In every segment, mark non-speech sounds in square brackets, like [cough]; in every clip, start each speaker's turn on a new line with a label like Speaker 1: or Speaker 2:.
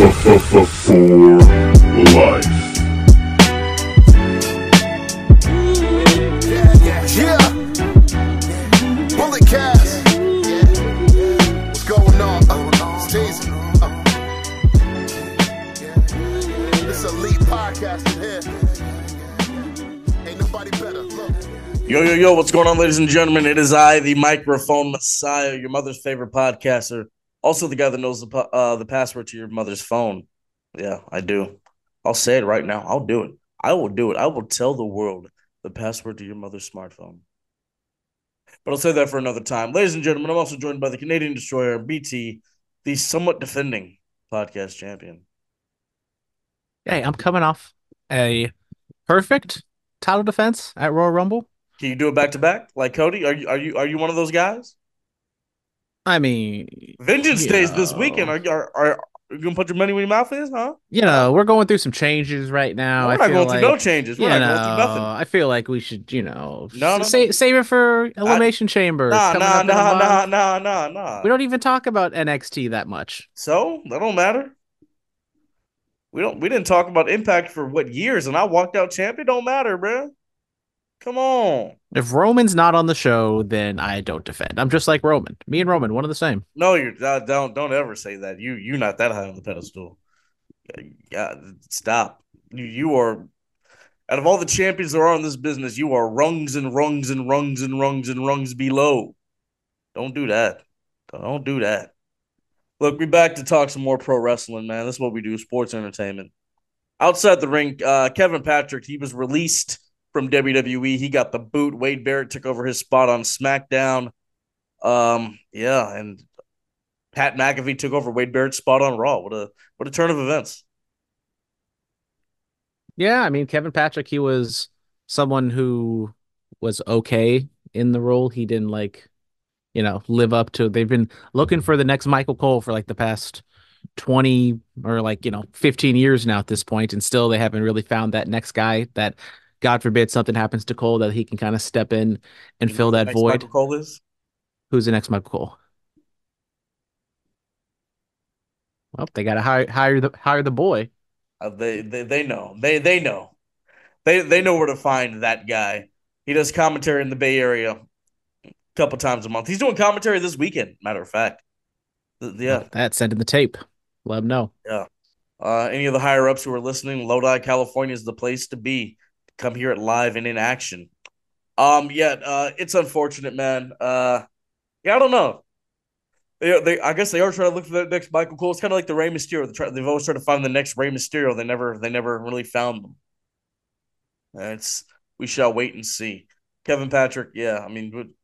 Speaker 1: For life.
Speaker 2: Yo, yo, yo, what's going on, ladies and gentlemen? It is I, the microphone messiah, your mother's favorite podcaster. Also, the guy that knows the uh, the password to your mother's phone. Yeah, I do. I'll say it right now. I'll do it. I will do it. I will tell the world the password to your mother's smartphone. But I'll say that for another time. Ladies and gentlemen, I'm also joined by the Canadian Destroyer, BT, the somewhat defending podcast champion.
Speaker 3: Hey, I'm coming off a perfect title defense at Royal Rumble.
Speaker 2: Can you do it back to back like Cody? Are you are you are you one of those guys?
Speaker 3: I mean,
Speaker 2: Vengeance Days this weekend. Are, are, are, you gonna put your money where your mouth is, huh?
Speaker 3: You know, we're going through some changes right now.
Speaker 2: We're
Speaker 3: I
Speaker 2: not
Speaker 3: feel
Speaker 2: going
Speaker 3: like,
Speaker 2: through no changes. We're not going through nothing.
Speaker 3: I feel like we should, you know,
Speaker 2: No, no,
Speaker 3: sa- save it for Elimination Chamber.
Speaker 2: Nah, nah,
Speaker 3: up in a
Speaker 2: nah, nah, nah, nah, nah.
Speaker 3: We don't even talk about NXT that much.
Speaker 2: So that don't matter. We don't. We didn't talk about Impact for what years, and I walked out champion. Don't matter, bro. Come on.
Speaker 3: If Roman's not on the show, then I don't defend. I'm just like Roman. Me and Roman, one of the same.
Speaker 2: No, you're uh, don't don't ever say that. You you're not that high on the pedestal. Yeah, stop. You you are. Out of all the champions there are in this business, you are rungs and rungs and rungs and rungs and rungs below. Don't do that. Don't do that. Look, we're back to talk some more pro wrestling, man. This is what we do, sports entertainment. Outside the ring, uh, Kevin Patrick, he was released from WWE. He got the boot. Wade Barrett took over his spot on SmackDown. Um, yeah, and Pat McAfee took over Wade Barrett's spot on Raw. What a what a turn of events.
Speaker 3: Yeah, I mean Kevin Patrick, he was someone who was okay in the role. He didn't like, you know, live up to. They've been looking for the next Michael Cole for like the past 20 or like, you know, 15 years now at this point and still they haven't really found that next guy that God forbid something happens to Cole that he can kind of step in and
Speaker 2: You
Speaker 3: fill that void.
Speaker 2: Michael Cole is
Speaker 3: Who's the next Michael Cole? Well, they got to hire hire the hire the boy.
Speaker 2: Uh, they, they they know they they know they they know where to find that guy. He does commentary in the Bay Area a couple times a month. He's doing commentary this weekend. Matter of fact, yeah.
Speaker 3: That send in the tape. Let him know.
Speaker 2: Uh, any of the higher ups who are listening, Lodi, California is the place to be. Come here at live and in action. Um, yeah, uh, it's unfortunate, man. Uh, yeah, I don't know. They, they, I guess they are trying to look for the next Michael Cole. It's kind of like the Rey Mysterio. They try, they've always tried to find the next Rey Mysterio. They never, they never really found them. Uh, It's we shall wait and see. Kevin Patrick, yeah, I mean,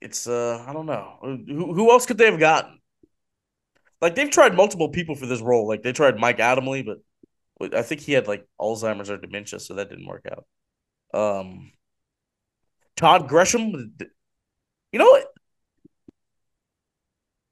Speaker 2: it's uh, I don't know who who else could they have gotten. Like they've tried multiple people for this role. Like they tried Mike Adamley, but I think he had like Alzheimer's or dementia, so that didn't work out. Um, Todd Grisham, you know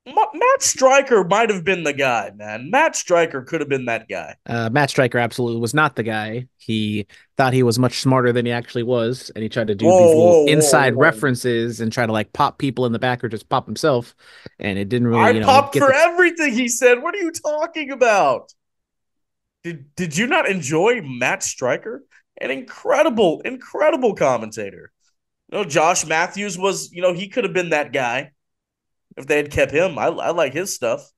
Speaker 2: Matt Striker might have been the guy, man. Matt Striker could have been that guy.
Speaker 3: Uh, Matt Striker absolutely was not the guy. He thought he was much smarter than he actually was, and he tried to do
Speaker 2: Whoa,
Speaker 3: these little
Speaker 2: whoa,
Speaker 3: inside
Speaker 2: whoa.
Speaker 3: references and try to like pop people in the back or just pop himself, and it didn't really.
Speaker 2: I
Speaker 3: you know,
Speaker 2: popped for
Speaker 3: the-
Speaker 2: everything he said. What are you talking about? Did did you not enjoy Matt Striker? An incredible, incredible commentator. You know, Josh Matthews was, you know, he could have been that guy if they had kept him. I I like his stuff.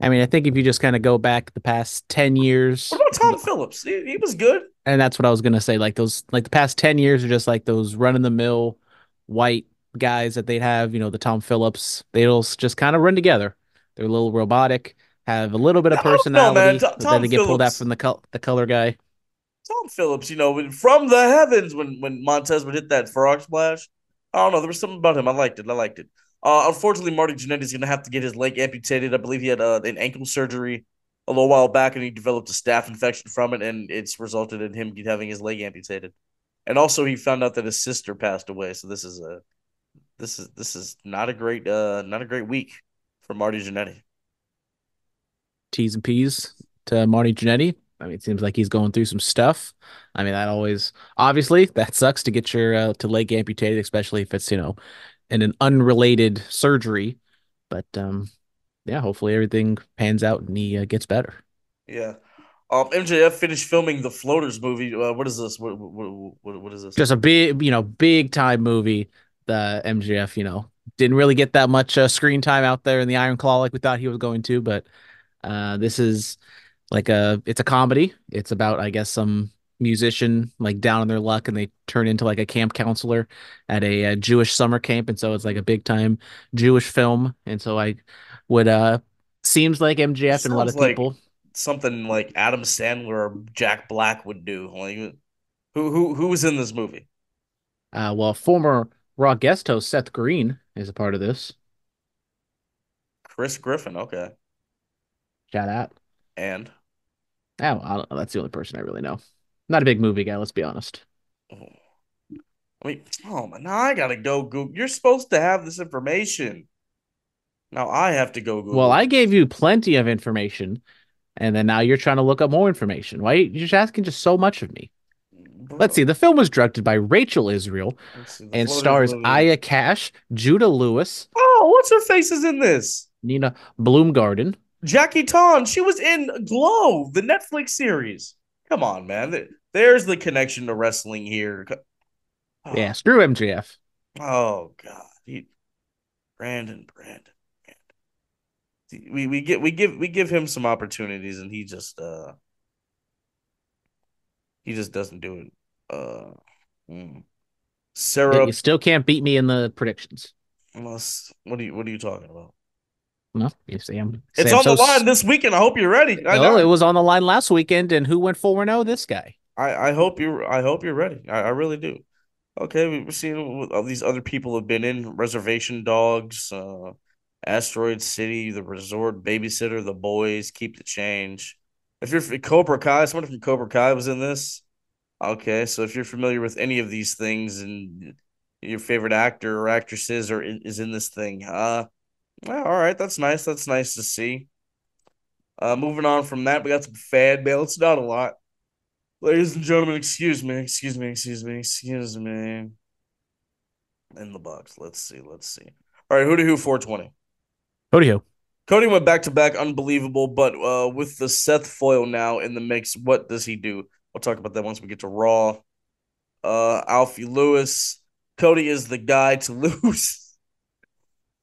Speaker 3: I mean, I think if you just kind of go back the past ten years,
Speaker 2: What about Tom Phillips? He, he was good.
Speaker 3: and that's what I was gonna say. Like those, like the past ten years are just like those run of the mill white guys that they'd have. You know, the Tom Phillips. They'll just kind of run together. They're a little robotic, have a little bit of [laughs]
Speaker 2: I don't know,
Speaker 3: personality,
Speaker 2: man. Tom-
Speaker 3: then
Speaker 2: Tom
Speaker 3: they get pulled out from the col- the color guy.
Speaker 2: Tom Phillips, you know, from the heavens when when Montez would hit that frog splash. I don't know. There was something about him. I liked it. I liked it. Uh, unfortunately, Marty Jannetty is going to have to get his leg amputated. I believe he had uh, an ankle surgery a little while back, and he developed a staph infection from it, and it's resulted in him having his leg amputated. And also, he found out that his sister passed away. So this is a this is this is not a great uh not a great week for Marty Jannetty.
Speaker 3: T's and P's to Marty Jannetty. I mean, it seems like he's going through some stuff. I mean, that always obviously that sucks to get your uh, to leg amputated, especially if it's you know in an unrelated surgery. But um, yeah, hopefully everything pans out and he uh, gets better.
Speaker 2: Yeah. Um, MJF finished filming the Floaters movie. Uh, what is this? What, what what what is this?
Speaker 3: Just a big, you know, big time movie. The MJF, you know, didn't really get that much uh, screen time out there in the Iron Claw like we thought he was going to, but uh, this is like a it's a comedy. It's about I guess some musician like down on their luck and they turn into like a camp counselor at a, a Jewish summer camp and so it's like a big time Jewish film and so I would uh seems like MJF and a lot of
Speaker 2: like
Speaker 3: people
Speaker 2: something like Adam Sandler or Jack Black would do. Like who who who was in this movie?
Speaker 3: uh well former Raw guest host Seth Green is a part of this.
Speaker 2: Chris Griffin. Okay.
Speaker 3: Shout out.
Speaker 2: And
Speaker 3: Oh, I don't know. That's the only person I really know. Not a big movie guy, let's be honest.
Speaker 2: oh, I mean, oh man, now I gotta go Google. You're supposed to have this information. Now I have to go Google.
Speaker 3: Well, I gave you plenty of information, and then now you're trying to look up more information. Why you're just asking just so much of me?
Speaker 2: Bro,
Speaker 3: Let's see. The film was directed by Rachel Israel
Speaker 2: see,
Speaker 3: and stars
Speaker 2: movie.
Speaker 3: Aya Cash, Judah Lewis,
Speaker 2: Oh, what's her face is in this?
Speaker 3: Nina Bloomgarden.
Speaker 2: Jackie Tohn. She was in Glow, the Netflix series. Come on, man. There's the connection to wrestling here. Oh,
Speaker 3: Yeah, screw MJF.
Speaker 2: Oh God. He, Brandon, Brandon, Brandon. We we get we give we give him some opportunities and he just uh he just doesn't do it. Uh mm. Sarah
Speaker 3: You still can't beat me in the predictions.
Speaker 2: unless what are you what are you talking about?
Speaker 3: No, you see, I'm.
Speaker 2: It's
Speaker 3: Sam
Speaker 2: on the line this weekend. I hope you're ready. I,
Speaker 3: Well,
Speaker 2: know.
Speaker 3: it was on the line last weekend, and who went four and zero? This guy.
Speaker 2: I, I hope you I hope you're ready. I, I really do. Okay, we've seen what all these other people have been in Reservation Dogs, uh, Asteroid City, The Resort, Babysitter, The Boys, Keep the Change. If you're Cobra Kai, someone from Cobra Kai was in this. Okay, so if you're familiar with any of these things and your favorite actor or actresses or is in this thing, uh, well, all right, that's nice. That's nice to see. Uh, moving on from that, we got some fan mail. It's not a lot. Ladies and gentlemen, excuse me, excuse me, excuse me, excuse me. In the box. Let's see, let's see. All right, who to who 420.
Speaker 3: Who do you?
Speaker 2: Cody went back to back, unbelievable. But uh, with the Seth Foil now in the mix, what does he do? We'll talk about that once we get to Raw. Uh, Alfie Lewis. Cody is the guy to [laughs] lose.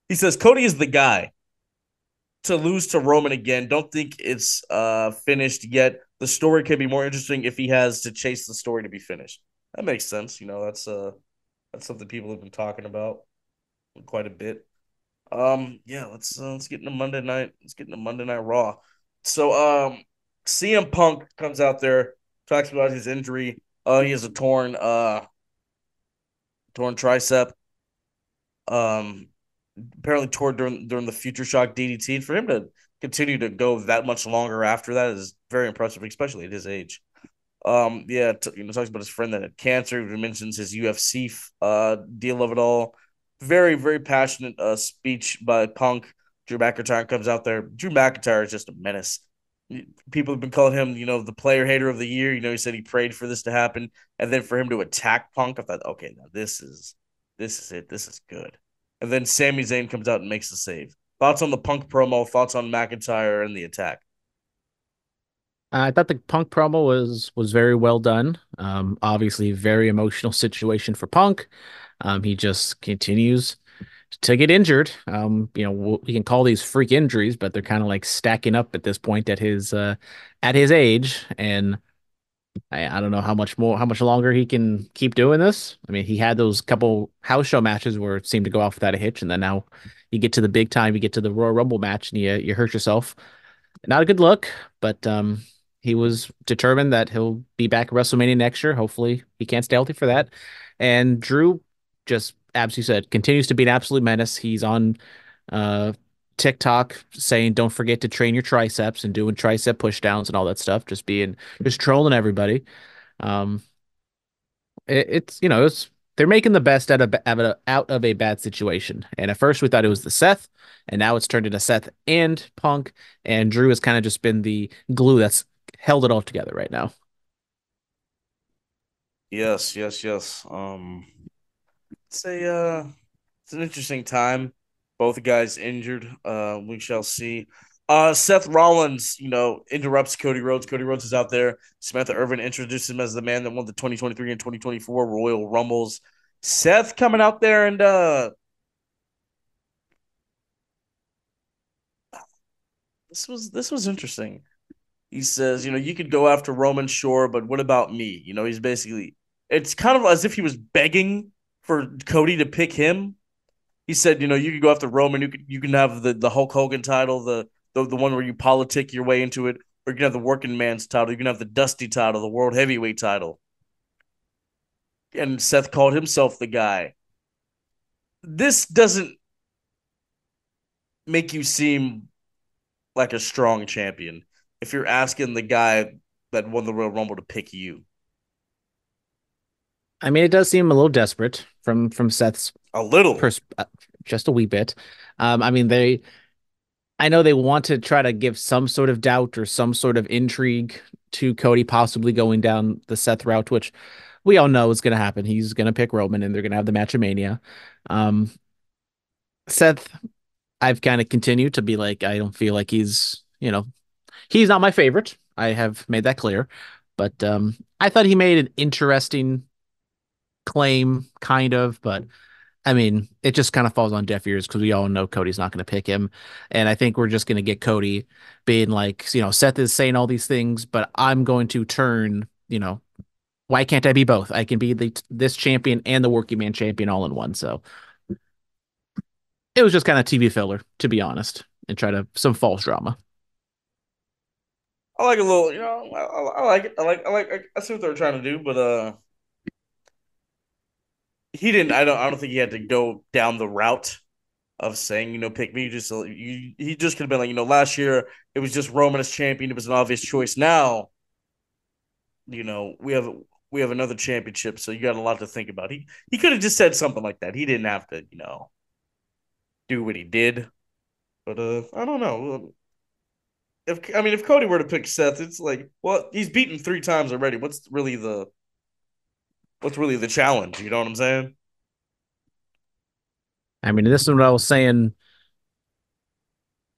Speaker 2: He says Cody is the guy to lose to Roman again. Don't think it's uh finished yet. The story could be more interesting if he has to chase the story to be finished. That makes sense. You know, that's uh that's something people have been talking about quite a bit. Um, yeah, let's uh, let's get into Monday night. Let's get into Monday Night Raw. So, um, CM Punk comes out there, talks about his injury. Uh, he has a torn uh torn tricep. Um, apparently tore during during the Future Shock DDT. And for him to continue to go that much longer after that is very impressive, especially at his age. Um, yeah, t- you know, talks about his friend that had cancer. He mentions his UFC uh deal of it all. Very, very passionate uh speech by Punk. Drew McIntyre comes out there. Drew McIntyre is just a menace. People have been calling him, you know, the player hater of the year. You know, he said he prayed for this to happen, and then for him to attack Punk, I thought, okay, now this is this is it. This is good. And then Sami Zayn comes out and makes the save. Thoughts on the Punk promo? Thoughts on McIntyre and the attack?
Speaker 3: I thought the Punk promo was was very well done. Um, obviously, very emotional situation for Punk. Um, he just continues to get injured. Um, you know, we can call these freak injuries, but they're kind of like stacking up at this point at his uh at his age, and I, I don't know how much more, how much longer he can keep doing this. I mean, he had those couple house show matches where it seemed to go off without a hitch, and then now you get to the big time, you get to the Royal Rumble match, and you you hurt yourself. Not a good look, but um, he was determined that he'll be back at WrestleMania next year. Hopefully, he can't stay healthy for that. And Drew, just you said, continues to be an absolute menace. He's on uh TikTok saying don't forget to train your triceps and doing tricep pushdowns and all that stuff. Just being just trolling everybody. Um, it, it's you know it's they're making the best out of, out of a bad situation. And at first we thought it was the Seth, and now it's turned into Seth and Punk, and Drew has kind of just been the glue that's held it all together right now.
Speaker 2: Yes, yes, yes. Um, it's a uh, it's an interesting time. Both guys injured. Uh, we shall see. Uh, Seth Rollins, you know, interrupts Cody Rhodes. Cody Rhodes is out there. Samantha Irvin introduces him as the man that won the 2023 and 2024 Royal Rumbles. Seth coming out there and uh this was this was interesting. He says, you know, you could go after Roman, sure, but what about me? You know, he's basically it's kind of as if he was begging for Cody to pick him. He said, you know, you could go after Roman, you could you can have the, the Hulk Hogan title, the, the the one where you politic your way into it, or you can have the working man's title, you can have the dusty title, the world heavyweight title. And Seth called himself the guy. This doesn't make you seem like a strong champion if you're asking the guy that won the Royal Rumble to pick you.
Speaker 3: I mean, it does seem a little desperate from from Seth's
Speaker 2: A little.
Speaker 3: pers- uh, just a wee bit. Um, I mean, they, I know they want to try to give some sort of doubt or some sort of intrigue to Cody possibly going down the Seth route, which we all know is going to happen. He's going to pick Roman, and they're going to have the match of Mania. Um, Seth, I've kind of continued to be like, I don't feel like he's, you know, he's not my favorite. I have made that clear, but um, I thought he made an interesting claim, kind of, but. I mean, it just kind of falls on deaf ears because we all know Cody's not going to pick him. And I think we're just going to get Cody being like, you know, Seth is saying all these things, but I'm going to turn, you know, why can't I be both? I can be the this champion and the working man champion all in one. So it was just kind of TV filler, to be honest, and try to some false drama.
Speaker 2: I like a little, you know, I, I, like it. I like, I like, I see what they're trying to do, but uh, he didn't. I don't. I don't think he had to go down the route of saying, you know, pick me. Just you, he just could have been like, you know, last year it was just Roman as champion. It was an obvious choice. Now, you know, we have we have another championship, so you got a lot to think about. He he could have just said something like that. He didn't have to, you know, do what he did. But uh, I don't know. If I mean, if Cody were to pick Seth, it's like, well, he's beaten three times already. What's really the what's really the challenge? You know what I'm saying?
Speaker 3: I mean, this is what I was saying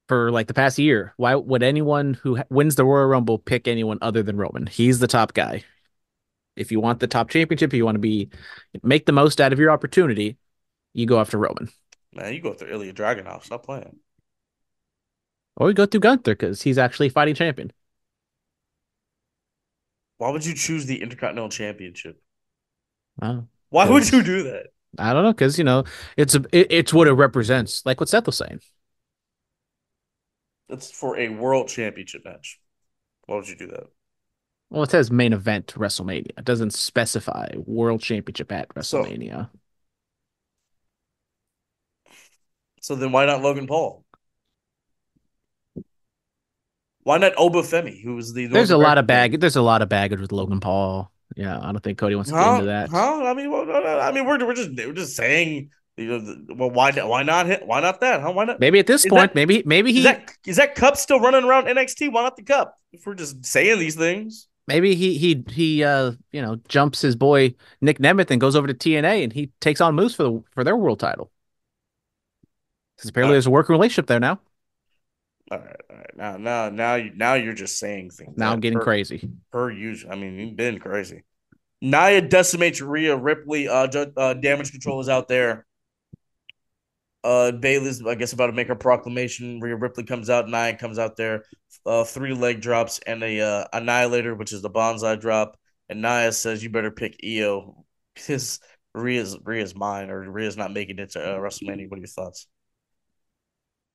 Speaker 3: for like the past year. Why would anyone who wins the Royal Rumble pick anyone other than Roman? He's the top guy. If you want the top championship, you want to be make the most out of your opportunity, you go after Roman.
Speaker 2: Man, you go through Ilya Dragunov. Stop playing.
Speaker 3: Or you go through Gunther because he's actually fighting champion.
Speaker 2: Why would you choose the Intercontinental Championship?
Speaker 3: Wow.
Speaker 2: Why would you do that?
Speaker 3: I don't know because you know it's a it, it's what it represents, like what Seth was saying.
Speaker 2: That's for a world championship match. Why would you do that?
Speaker 3: Well, it says main event WrestleMania. It doesn't specify world championship at WrestleMania.
Speaker 2: So then why not Logan Paul? Why not Oba Femi, who was the
Speaker 3: there's a
Speaker 2: North
Speaker 3: lot of
Speaker 2: American
Speaker 3: bag. There's a lot of baggage with Logan Paul. Yeah, I don't think Cody wants to get into that.
Speaker 2: Huh? I mean, well, no, no, I mean, we're we're just we're just saying, you know, well, why why not hit? Why not that? Huh? Why not?
Speaker 3: Maybe at this
Speaker 2: Is
Speaker 3: point,
Speaker 2: that-
Speaker 3: maybe maybe he
Speaker 2: Is that is that cup still running around NXT? Why not the cup? If we're just saying these things,
Speaker 3: maybe he he he uh you know jumps his boy Nick Nemeth and goes over to TNA and he takes on Moose for the for their world title. Because apparently
Speaker 2: Alright.
Speaker 3: there's a working relationship there now.
Speaker 2: All right, all right. Now, now, now, you now you're just saying things.
Speaker 3: Now I'm getting
Speaker 2: per-
Speaker 3: crazy.
Speaker 2: Per usual, I mean, you've been crazy. Nia decimates Rhea Ripley. Uh, ju- uh, damage control is out there. Uh, Bayley's, I guess, about to make her proclamation. Rhea Ripley comes out. Nia comes out there. Uh, three leg drops and a uh, annihilator, which is the Banzai drop. And Nia says, "You better pick Io because Rhea's Rhea's mine, or Rhea's not making it to uh, WrestleMania." What are your thoughts?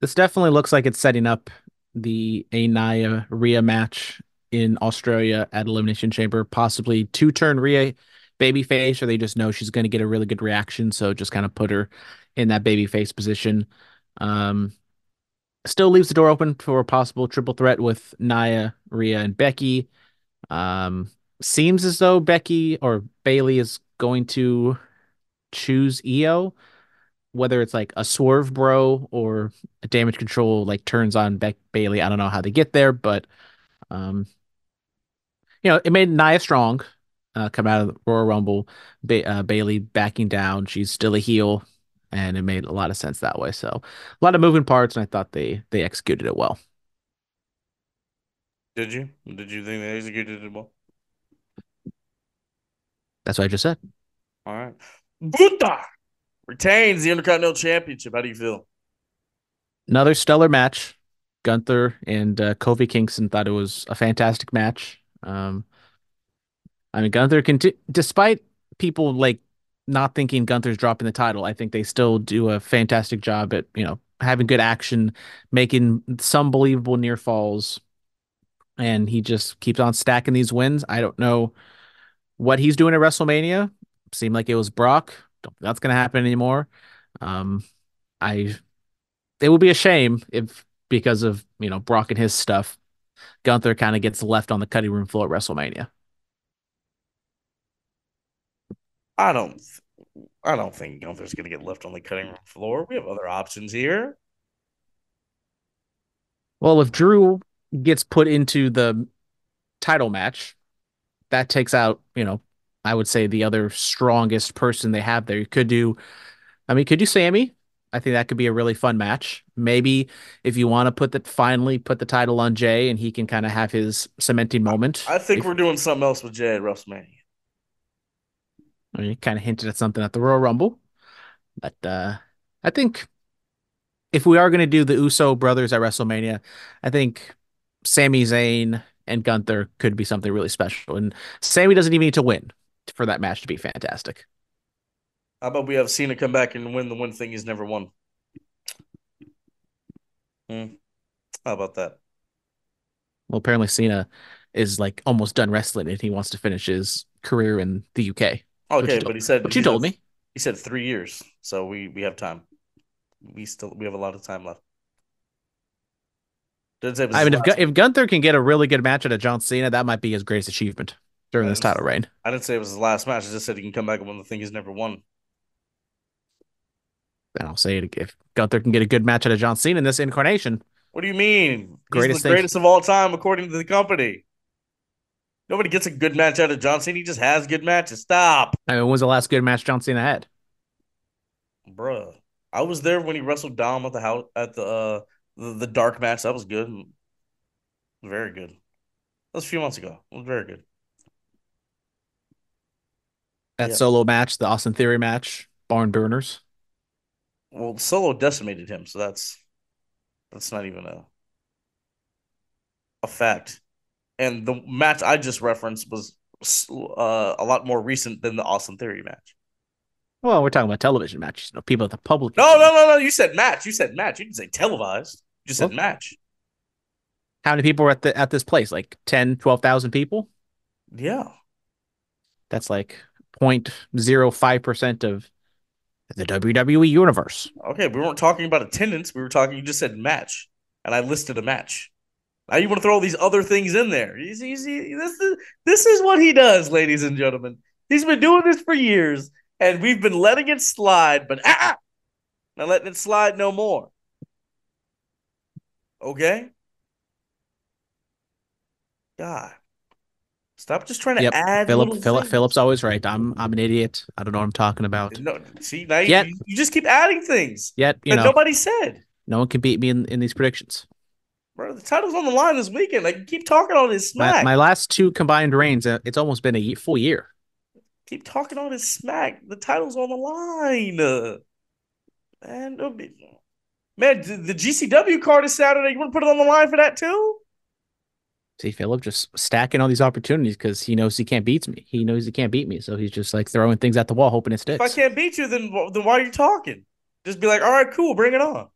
Speaker 3: This definitely looks like it's setting up the Anaya Rhea match in Australia at Elimination Chamber, possibly two turn Rhea babyface, or they just know she's going to get a really good reaction, so just kind of put her in that babyface position. Um, still leaves the door open for a possible triple threat with Nia, Rhea, and Becky. Um, seems as though Becky or Bayley is going to choose Io whether it's like a swerve bro or a damage control like turns on Beck Bayley. I don't know how they get there, but um, you know, it made Nia strong uh, come out of the Royal Rumble. Ba- uh, Bayley backing down. She's still a heel and it made a lot of sense that way. So a lot of moving parts, and I thought they they executed it well.
Speaker 2: Did you? Did you think they executed it well?
Speaker 3: That's what I just said.
Speaker 2: All right. Buddha retains the Intercontinental Championship. How do you feel?
Speaker 3: Another stellar match. Gunther and uh, Kofi Kingston thought it was a fantastic match. Um, I mean, Gunther can, despite people like not thinking Gunther's dropping the title, I think they still do a fantastic job at you know having good action, making some believable near falls, and he just keeps on stacking these wins. I don't know what he's doing at WrestleMania. Seemed like it was Brock. Don't think that's gonna happen anymore. Um, I it would be a shame if because of you know Brock and his stuff, Gunther kind of gets left on the cutting room floor at WrestleMania.
Speaker 2: I don't, I don't think Gunther's gonna get left on the cutting room floor. We have other options here.
Speaker 3: Well, if Drew gets put into the title match, that takes out you know I would say the other strongest person they have there. You could do, I mean, could you Sami. I think that could be a really fun match. Maybe if you want to put the finally put the title on Jey and he can kind of have his cementing moment.
Speaker 2: I think
Speaker 3: if,
Speaker 2: we're doing something else with Jey at WrestleMania.
Speaker 3: I mean, kind of hinted at something at the Royal Rumble, but uh, I think if we are going to do the Uso brothers at WrestleMania, I think Sami Zayn and Gunther could be something really special. And Sami doesn't even need to win for that match to be fantastic.
Speaker 2: How about we have Cena come back and win the one thing he's never won? Hmm. How about that?
Speaker 3: Well, apparently Cena is like almost done wrestling and he wants to finish his career in the UK.
Speaker 2: Okay, but he said
Speaker 3: But you told me.
Speaker 2: He said three years, so we we have time. We still we have a lot of time left.
Speaker 3: I mean, if, if Gunther can get a really good match at a John Cena, that might be his greatest achievement during this title reign.
Speaker 2: I didn't say it was his last match. I just said he can come back and win the thing he's never won.
Speaker 3: And I'll say it if Gunther can get a good match out of John Cena in this incarnation.
Speaker 2: What do you mean? Greatest He's the greatest of all time, according to the company. Nobody gets a good match out of John Cena. He just has good matches. Stop.
Speaker 3: I mean, when was the last good match John Cena had?
Speaker 2: Bruh. I was there when he wrestled Dom at the house at the uh the, the dark match. That was good. Very good. That was a few months ago. It was very good.
Speaker 3: That yeah. solo match, the Austin Theory match, barn burners.
Speaker 2: Well, Solo decimated him, so that's that's not even a a fact. And the match I just referenced was uh, a lot more recent than the Austin Theory match.
Speaker 3: Well, we're talking about television matches. You know, people at the public.
Speaker 2: No, no, no, no. You said match. You said match. You didn't say televised. You just well, said match.
Speaker 3: How many people were at the at this place? Like 10, 12,000 people?
Speaker 2: Yeah.
Speaker 3: That's like 0.05% of the WWE universe.
Speaker 2: Okay, we weren't talking about attendance. We were talking. You just said match, and I listed a match. Now you want to throw all these other things in there. He's, he's, he, this, is, this is what he does, ladies and gentlemen. He's been doing this for years, and we've been letting it slide, but ah, ah not letting it slide no more. Okay? God. Stop just trying to yep. add.
Speaker 3: Phillip, Phillip, Phillip's always right. I'm, I'm an idiot. I don't know what I'm talking about.
Speaker 2: No, see, now yet, you, you just keep adding things.
Speaker 3: Yet, you know,
Speaker 2: nobody said.
Speaker 3: No one can beat me in, in these predictions.
Speaker 2: Bro, the title's on the line this weekend. Like, keep talking all this smack.
Speaker 3: My, my last two combined reigns, uh, it's almost been a full year.
Speaker 2: Keep talking all this smack. The title's on the line. Uh, man, man, the GCW card is Saturday. You want to put it on the line for that too?
Speaker 3: See, Phillip just stacking all these opportunities because he knows he can't beat me. He knows he can't beat me, so he's just like throwing things at the wall, hoping it sticks.
Speaker 2: If I can't beat you, then then why are you talking? Just be like, all right, cool, bring it on.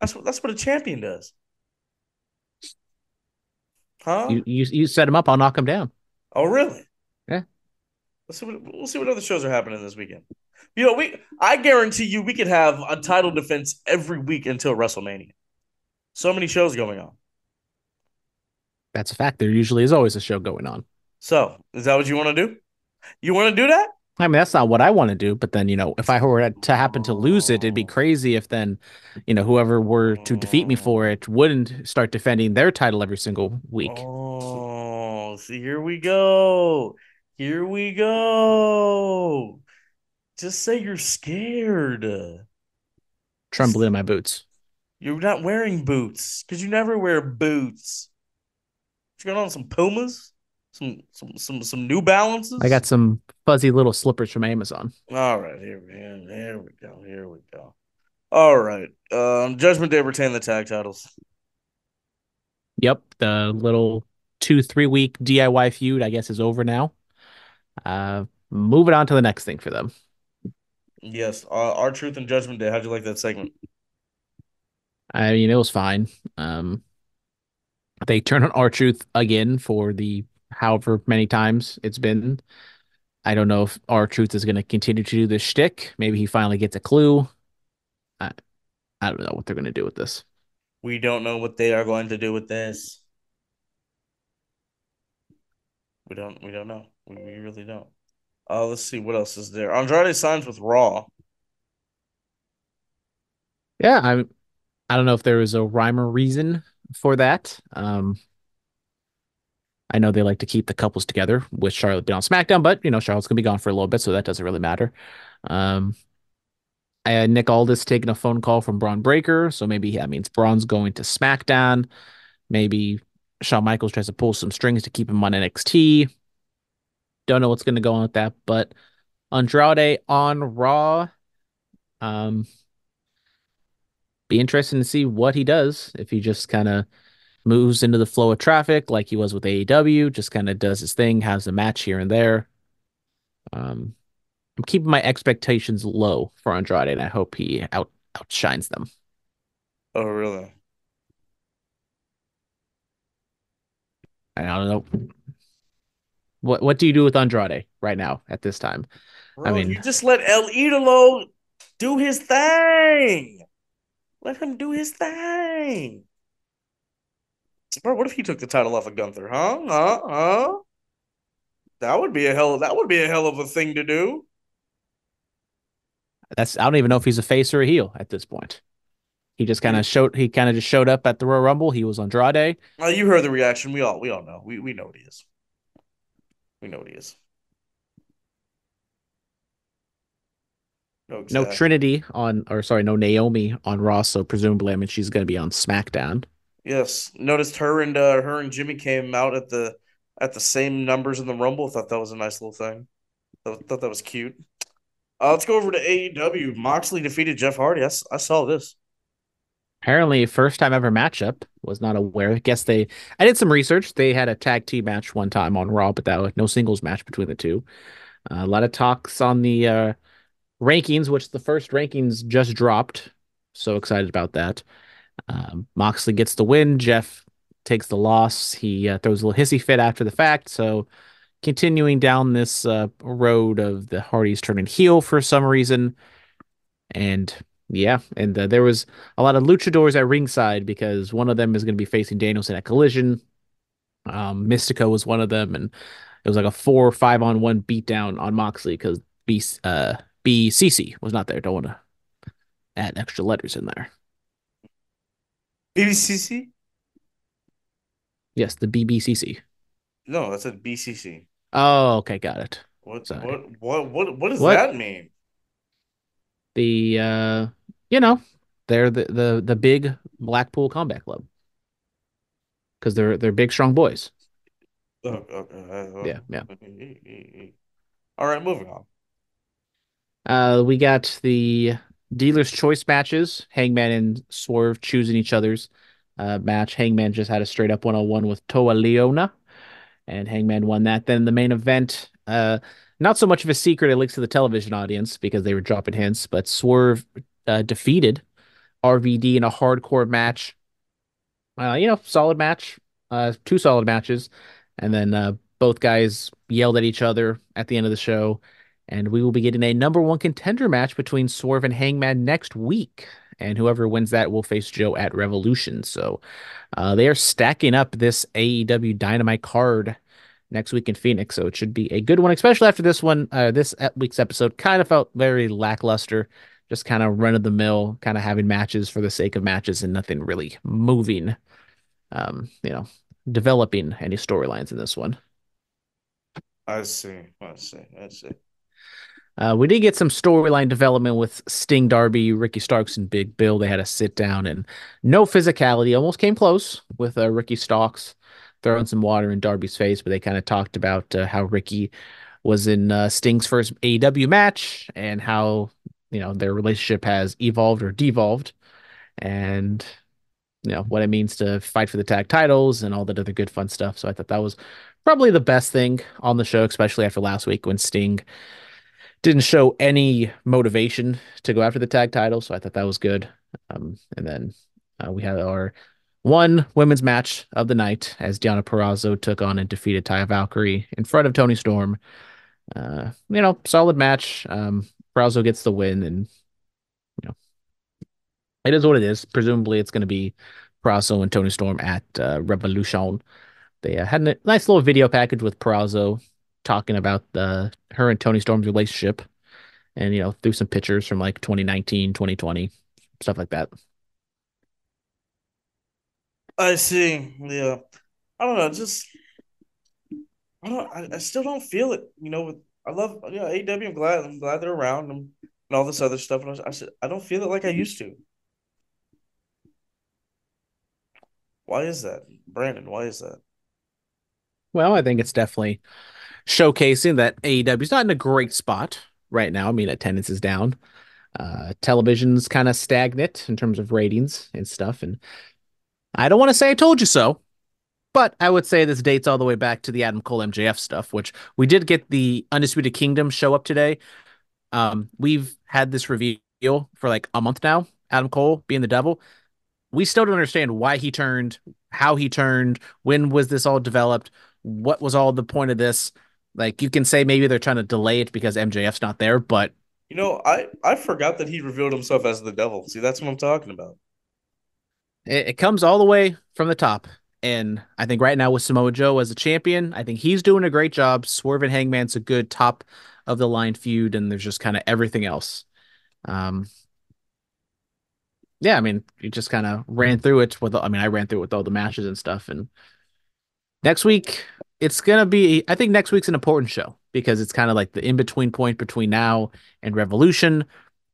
Speaker 2: That's what that's what a champion does.
Speaker 3: Huh? You you, you set him up, I'll knock him down.
Speaker 2: Oh, really?
Speaker 3: Yeah.
Speaker 2: Let's see what, we'll see what other shows are happening this weekend. You know, we I guarantee you we could have a title defense every week until WrestleMania. So many shows going on.
Speaker 3: That's a fact. There usually is always a show going on.
Speaker 2: So, is that what you want to do? You want to do that?
Speaker 3: I mean, that's not what I want to do. But then, you know, if I were to happen to lose it, it'd be crazy if then, you know, whoever were to defeat me for it wouldn't start defending their title every single week.
Speaker 2: Oh, see, here we go. Here we go. Just say you're scared.
Speaker 3: trembling in my boots.
Speaker 2: You're not wearing boots because you never wear boots. You got on some Pumas, some some some some New Balances.
Speaker 3: I got some fuzzy little slippers from Amazon.
Speaker 2: All right, here we here we go, here we go. All right, um, Judgment Day retain the tag titles.
Speaker 3: Yep, the little two three week DIY feud I guess is over now. Uh, moving on to the next thing for them.
Speaker 2: Yes, uh, R-Truth and Judgment Day. How'd you like that segment?
Speaker 3: I mean, it was fine. Um, they turn on R-Truth again for the however many times it's been. I don't know if R-Truth is going to continue to do this shtick. Maybe he finally gets a clue. I, I don't know what they're going to do with this.
Speaker 2: We don't know what they are going to do with this. We don't. We don't know. We, we really don't. Uh, let's see what else is there. Andrade signs with Raw.
Speaker 3: Yeah, I I don't know if there was a rhyme or reason for that. Um, I know they like to keep the couples together with Charlotte being on SmackDown, but you know Charlotte's gonna be gone for a little bit, so that doesn't really matter. Um, Nick Aldis taking a phone call from Bron Breakker, so maybe that means Bron's going to SmackDown. Maybe Shawn Michaels tries to pull some strings to keep him on NXT. Don't know what's to go on with that, but Andrade on Raw. Um, be interesting to see what he does if he just kind of moves into the flow of traffic like he was with AEW, just kind of does his thing, has a match here and there. Um, I'm keeping my expectations low for Andrade, and I hope he out outshines them.
Speaker 2: Oh, really?
Speaker 3: I don't know. What what do you do with Andrade right now at this time?
Speaker 2: Bro,
Speaker 3: I mean-
Speaker 2: you just let El Idolo do his thing. Let him do his thing. Bro, what if he took the title off of Gunther? Huh? Huh? Huh? That would be a hell. That would be a hell of a thing to do.
Speaker 3: That's I don't even know if he's a face or a heel at this point. He just kind of showed he kind of just showed up at the Royal Rumble. He was Andrade.
Speaker 2: Uh, you heard the reaction. We all we all know. We we know what he is. We know what he is. No,
Speaker 3: No. Trinity on or sorry, no Naomi on Raw, so presumably I mean she's gonna be on SmackDown.
Speaker 2: Yes, noticed her and uh, her and Jimmy came out at the at the same numbers in the Rumble. Thought that was a nice little thing. Thought, thought that was cute. Uh, let's go over to AEW. Moxley defeated Jeff Hardy. I saw this.
Speaker 3: Apparently, first time ever matchup. Was not aware. I guess they. I did some research. They had a tag team match one time on Raw, but that was no singles match between the two. Uh, a lot of talks on the uh, rankings, which the first rankings just dropped. So excited about that. Um, Moxley gets the win. Jeff takes the loss. He uh, throws a little hissy fit after the fact. So continuing down this uh, road of the Hardys turning heel for some reason. And yeah, and uh, there was a lot of luchadors at ringside because one of them is going to be facing Danielson at Collision. Um, Místico was one of them, and it was like a four or five on one beatdown on Moxley because B uh BCC was not there. Don't want to add extra letters in there.
Speaker 2: BBCC?
Speaker 3: Yes, the BBCC.
Speaker 2: No, that's a BCC.
Speaker 3: Oh, okay, got it.
Speaker 2: What
Speaker 3: Sorry.
Speaker 2: what what what what does
Speaker 3: What?
Speaker 2: that mean?
Speaker 3: The uh, you know, they're the the the big Blackpool Combat Club because they're they're big, strong boys.
Speaker 2: Oh, okay.
Speaker 3: Yeah, yeah.
Speaker 2: All right, moving on.
Speaker 3: Uh, we got the dealer's choice matches. Hangman and Swerve choosing each other's uh, match. Hangman just had a straight up one on one with Toa Liona, and Hangman won that. Then the main event, uh, not so much of a secret, at least to the television audience, because they were dropping hints, but Swerve uh, defeated RVD in a hardcore match. Uh, you know, solid match, uh, two solid matches, and then uh, both guys yelled at each other at the end of the show. And we will be getting a number one contender match between Swerve and Hangman next week. And whoever wins that will face Joe at Revolution. So uh, they are stacking up this AEW Dynamite card next week in Phoenix. So it should be a good one, especially after this one. Uh, this week's episode kind of felt very lackluster, just kind of run of the mill, kind of having matches for the sake of matches and nothing really moving, um, you know, developing any storylines in this one.
Speaker 2: I see. I see. I see.
Speaker 3: Uh, we did get some storyline development with Sting Darby, Ricky Starks, and Big Bill. They had a sit down and no physicality. Almost came close with uh, Ricky Starks throwing some water in Darby's face, but they kind of talked about uh, how Ricky was in uh, Sting's first AEW match and how you know their relationship has evolved or devolved, and you know what it means to fight for the tag titles and all that other good fun stuff. So I thought that was probably the best thing on the show, especially after last week when Sting didn't show any motivation to go after the tag title. So I thought that was good. Um, and then uh, we had our one women's match of the night as Deonna Purrazzo took on and defeated Taya Valkyrie in front of Toni Storm. Uh, you know, solid match. Um, Purrazzo gets the win, and you know, it is what it is. Presumably, it's going to be Purrazzo and Toni Storm at uh, Revolution. They uh, had a nice little video package with Purrazzo talking about the her and Toni Storm's relationship, and you know, through some pictures from like 2019, 2020, stuff like that.
Speaker 2: I see. Yeah. I don't know. Just I don't. I, I still don't feel it. You know. With I love. Yeah. aw I'm glad. I'm glad they're around and, and all this other stuff. And I, I said I don't feel it like I used to. Why is that, Brandon? Why is that?
Speaker 3: Well, I think it's definitely showcasing that AEW is not in a great spot right now. I mean, attendance is down. Uh, television's kind of stagnant in terms of ratings and stuff. And I don't want to say I told you so, but I would say this dates all the way back to the Adam Cole MJF stuff, which we did get the Undisputed Kingdom show up today. Um, we've had this reveal for like a month now. Adam Cole being the devil. We still don't understand why he turned, how he turned, when was this all developed, what was all the point of this. Like you can say maybe they're trying to delay it because MJF's not there, but
Speaker 2: You know, I I forgot that he revealed himself as the devil. See, that's what I'm talking about.
Speaker 3: it, it comes all the way from the top. And I think right now with Samoa Joe as a champion, I think he's doing a great job. Swerve and Hangman's a good top of the line feud, and there's just kind of everything else. Um, yeah, I mean, you just kind of ran through it with. I mean, I ran through it with all the matches and stuff. And next week, it's gonna be. I think next week's an important show because it's kind of like the in between point between now and Revolution.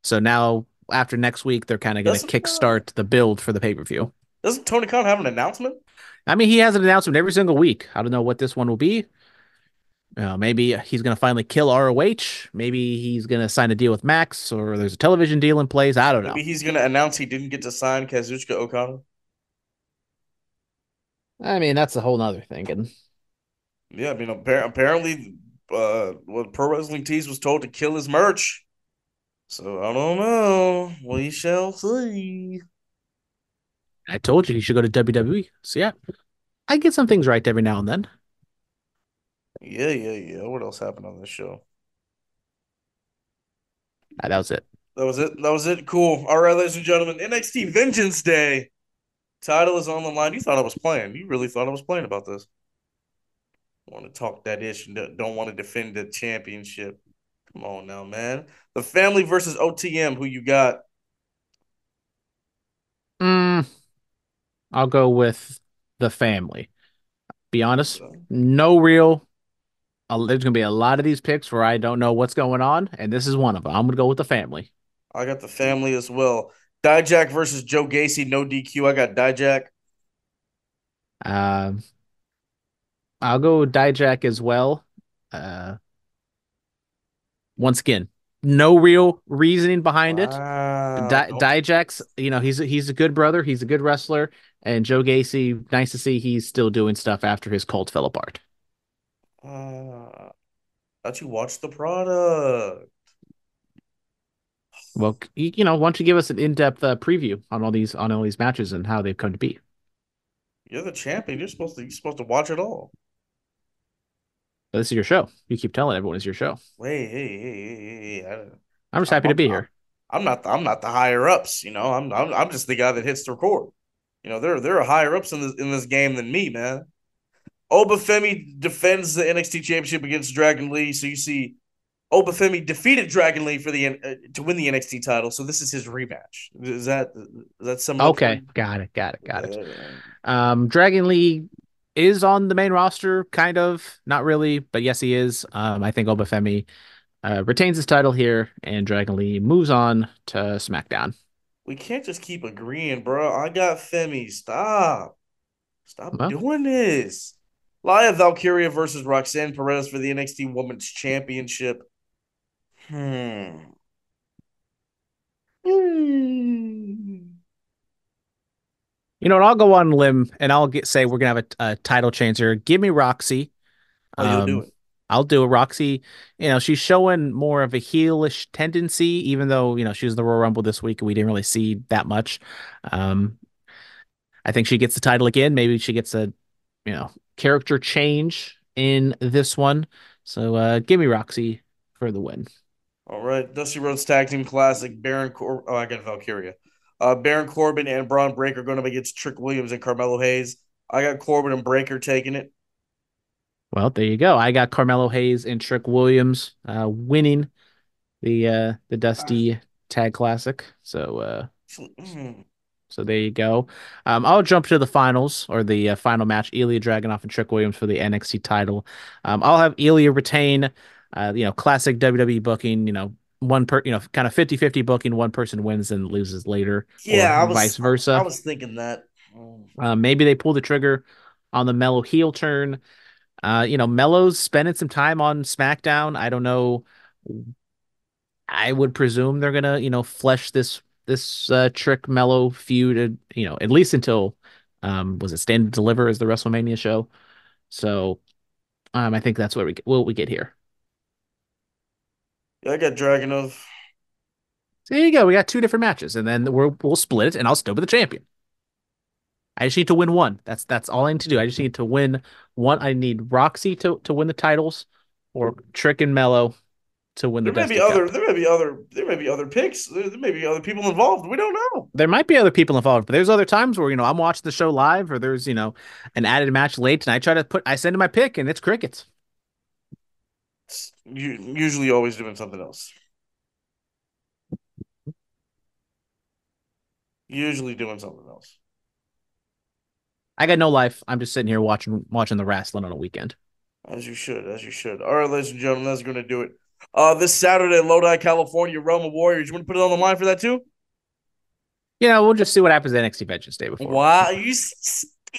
Speaker 3: So now after next week, they're kind of gonna
Speaker 2: Doesn't, uh,
Speaker 3: kickstart the build for the pay per view.
Speaker 2: Doesn't Tony Khan have an announcement?
Speaker 3: I mean, he has an announcement every single week. I don't know what this one will be. Uh, maybe he's going to finally kill ROH. Maybe he's going to sign a deal with Max, or there's a television deal in place. I don't know.
Speaker 2: Maybe he's gonna announce he didn't get to sign Kazuchika Okada.
Speaker 3: I mean, that's a whole nother thing. And
Speaker 2: Yeah, I mean, appar- apparently, uh, what Pro Wrestling Tees was told to kill his merch. So I don't know. We shall see.
Speaker 3: I told you he should go to WWE. So yeah, I get some things right every now and then.
Speaker 2: Yeah, yeah, yeah. What else happened on this show?
Speaker 3: Uh, that was it.
Speaker 2: That was it. That was it. Cool. All right, ladies and gentlemen, NXT Vengeance Day. Title is on the line. You thought I was playing. You really thought I was playing about this. Want to talk that ish don't- don't want to defend the championship. Come on now, man. The family versus OTM. Who you got?
Speaker 3: Mm, I'll go with the family. Be honest, no real. Uh, there's gonna be a lot of these picks where I don't know what's going on, and this is one of them. I'm gonna go with the family.
Speaker 2: I got the family as well. Dijak versus Joe Gacy. No DQ. I got Dijak.
Speaker 3: Um, I'll go Dijak as well. Uh, once again, no real reasoning behind it.
Speaker 2: Wow.
Speaker 3: Di- Dijak's, you know, he's a, he's a good brother. He's a good wrestler. And Joe Gacy, nice to see he's still doing stuff after his cult fell apart.
Speaker 2: Uh, thought you watched the product.
Speaker 3: Well, you, you know, why don't you give us an in-depth uh, preview on all these on all these matches and how they've come to be?
Speaker 2: You're the champion. You're supposed to. You're supposed to watch it all.
Speaker 3: This is your show. You keep telling everyone it's your show.
Speaker 2: Wait, hey, hey, hey, hey. I-
Speaker 3: I'm just happy to be
Speaker 2: I'm-
Speaker 3: here.
Speaker 2: I'm not. The, I'm not the higher ups. You know. I'm. I'm. I'm just the guy that hits the record. You know. There. There are higher ups in this in this game than me, man. Oba Femi defends the NXT Championship against Dragon Lee. So you see, Oba Femi defeated Dragon Lee for the uh, to win the NXT title. So this is his rematch. Is that is that some
Speaker 3: Okay, got it, got it, got it. Um, Dragon Lee is on the main roster, kind of, not really, but yes, he is. Um, I think Oba Femi uh, retains his title here, and Dragon Lee moves on to SmackDown.
Speaker 2: We can't just keep agreeing, bro. I got Femi. Stop. Stop
Speaker 3: Well.
Speaker 2: doing this. Lyra Valkyria versus Roxanne Perez for the NXT Women's Championship. Hmm. Hmm.
Speaker 3: You know what? I'll go on a limb and I'll get say we're gonna have a, a title change here. Give me Roxy.
Speaker 2: Oh, you'll
Speaker 3: Um,
Speaker 2: do it.
Speaker 3: I'll do it. Roxy, you know, she's showing more of a heelish tendency, even though, you know, she was in the Royal Rumble this week and we didn't really see that much. Um, I think she gets the title again. Maybe she gets a, you know, character change in this one. So uh give me Roxy for the win.
Speaker 2: All right. Dusty Rhodes Tag Team Classic. Baron Cor- Oh, I got Valkyria. Uh, Baron Corbin and Bron Breakker going up against Trick Williams and Carmelo Hayes. I got Corbin and Breakker taking it.
Speaker 3: Well, there you go. I got Carmelo Hayes and Trick Williams uh winning the uh the Dusty Tag Classic. So uh
Speaker 2: Mm.
Speaker 3: So there you go. Um, I'll jump to the finals or the uh, final match: Ilya Dragunov and Trick Williams for the NXT title. Um, I'll have Ilya retain. Uh, you know, classic WWE booking. You know, one per, you know, kind of 50-50 booking. One person wins and loses later.
Speaker 2: Yeah, was
Speaker 3: vice versa.
Speaker 2: I was thinking that. Mm.
Speaker 3: Uh, maybe they pull the trigger on the Melo heel turn. Uh, you know, Melo's spending some time on SmackDown. I don't know. I would presume they're gonna, you know, flesh this this uh, Trick Mellow feud, uh, you know, at least until um was it Stand and Deliver as the WrestleMania show. So, um, I think that's what we what we get here.
Speaker 2: Yeah, I got Dragunov.
Speaker 3: So there you go. We got two different matches, and then we're, we'll split it, and I'll still be the champion. I just need to win one. That's that's all I need to do. I just need to win one. I need Roxy to to win the titles, or Trick and Melo to win
Speaker 2: There
Speaker 3: the
Speaker 2: may be other.
Speaker 3: Cup.
Speaker 2: There may be other. There may be other picks. There, there may be other people involved. We don't know.
Speaker 3: There might be other people involved, but there's other times where you know I'm watching the show live, or there's you know an added match late, and I try to put I send in my pick, and it's crickets.
Speaker 2: Usually always doing something else. Usually doing something else.
Speaker 3: I got no life. I'm just sitting here watching watching the wrestling on a weekend.
Speaker 2: As you should, as you should. All right, ladies and gentlemen, that's going to do it. Uh, this Saturday, Lodi, California, Roma Warriors. You want to put it on the line for that too?
Speaker 3: You know, we'll just see what happens at NXT Vengeance Day before.
Speaker 2: Wow, you.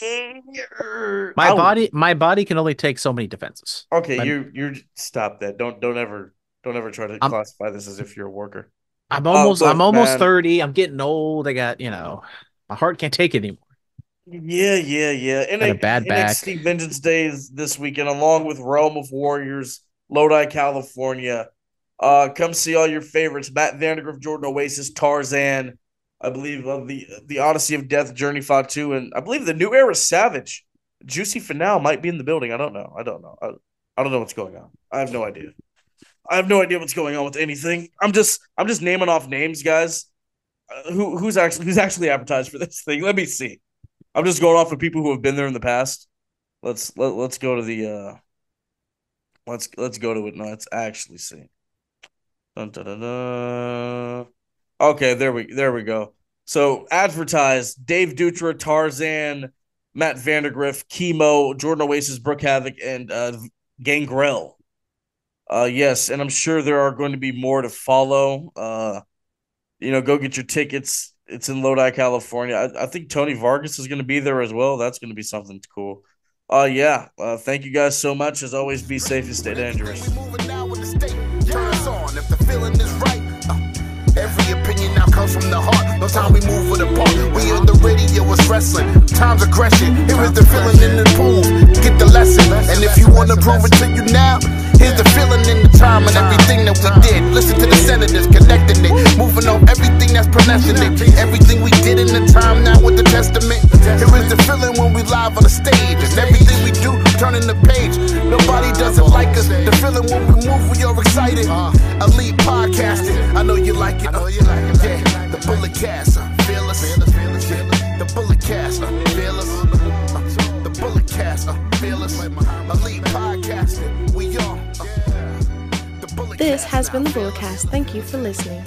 Speaker 3: My
Speaker 2: I would-
Speaker 3: body, my body can only take so many defenses.
Speaker 2: Okay,
Speaker 3: my-
Speaker 2: you you stop that. Don't don't ever don't ever try to
Speaker 3: I'm-
Speaker 2: classify this as if you're a worker.
Speaker 3: I'm almost,
Speaker 2: look,
Speaker 3: I'm almost
Speaker 2: man.
Speaker 3: thirty. I'm getting old. I got, you know, my heart can't take it anymore.
Speaker 2: Yeah, yeah, yeah. And
Speaker 3: Got a bad back.
Speaker 2: NXT Vengeance Days this weekend, along with Realm of Warriors, Lodi, California. Uh, come see all your favorites: Matt Vandagriff, Jordan Oasis, Tarzan. I believe of the the Odyssey of Death, Journey Fatu, and I believe the New Era Savage. Juicy Finau might be in the building. I don't know. I don't know. I, I don't know what's going on. I have no idea. I have no idea what's going on with anything. I'm just I'm just naming off names, guys. Uh, who who's actually who's actually advertised for this thing? Let me see. I'm just going off of people who have been there in the past. Let's let, let's go to the uh let's let's go to it. No, let's actually see. Dun, dun, dun. Okay, there we there we go. So advertised Dave Dutra, Tarzan, Matt Vandagriff, Chemo, Jordan Oasis, Brooke Havoc, and uh Gangrel. Uh yes, and I'm sure there are going to be more to follow. Uh you know, go get your tickets. It's in Lodi, California. I, I think Tony Vargas is going to be there as well. That's going to be something cool. Uh, yeah. Uh, thank you guys so much. As always, be safe and stay dangerous.
Speaker 4: From the heart. No time we move with a part. We on the radio is wrestling. Time's aggression. Here is the feeling in the pool. Get the lesson. And if you wanna prove it to you now, here's the feeling in the time and everything that we did. Listen to the senators connecting it. Moving on everything that's predestined. Everything we did in the time now with the testament. Here is the feeling when we live on the stage. And everything we do, turning the page. Nobody does it like us. The feeling when we move, we are excited. Elite podcasting. I know you like it. Uh, yeah, the bullet cast. Uh, fearless. Yeah, the bullet cast. Uh, fearless. Uh, the bullet cast. Uh, fearless. Elite podcasting. We are. Uh,
Speaker 5: This has been the
Speaker 4: fearless.
Speaker 5: broadcast. Thank you for listening.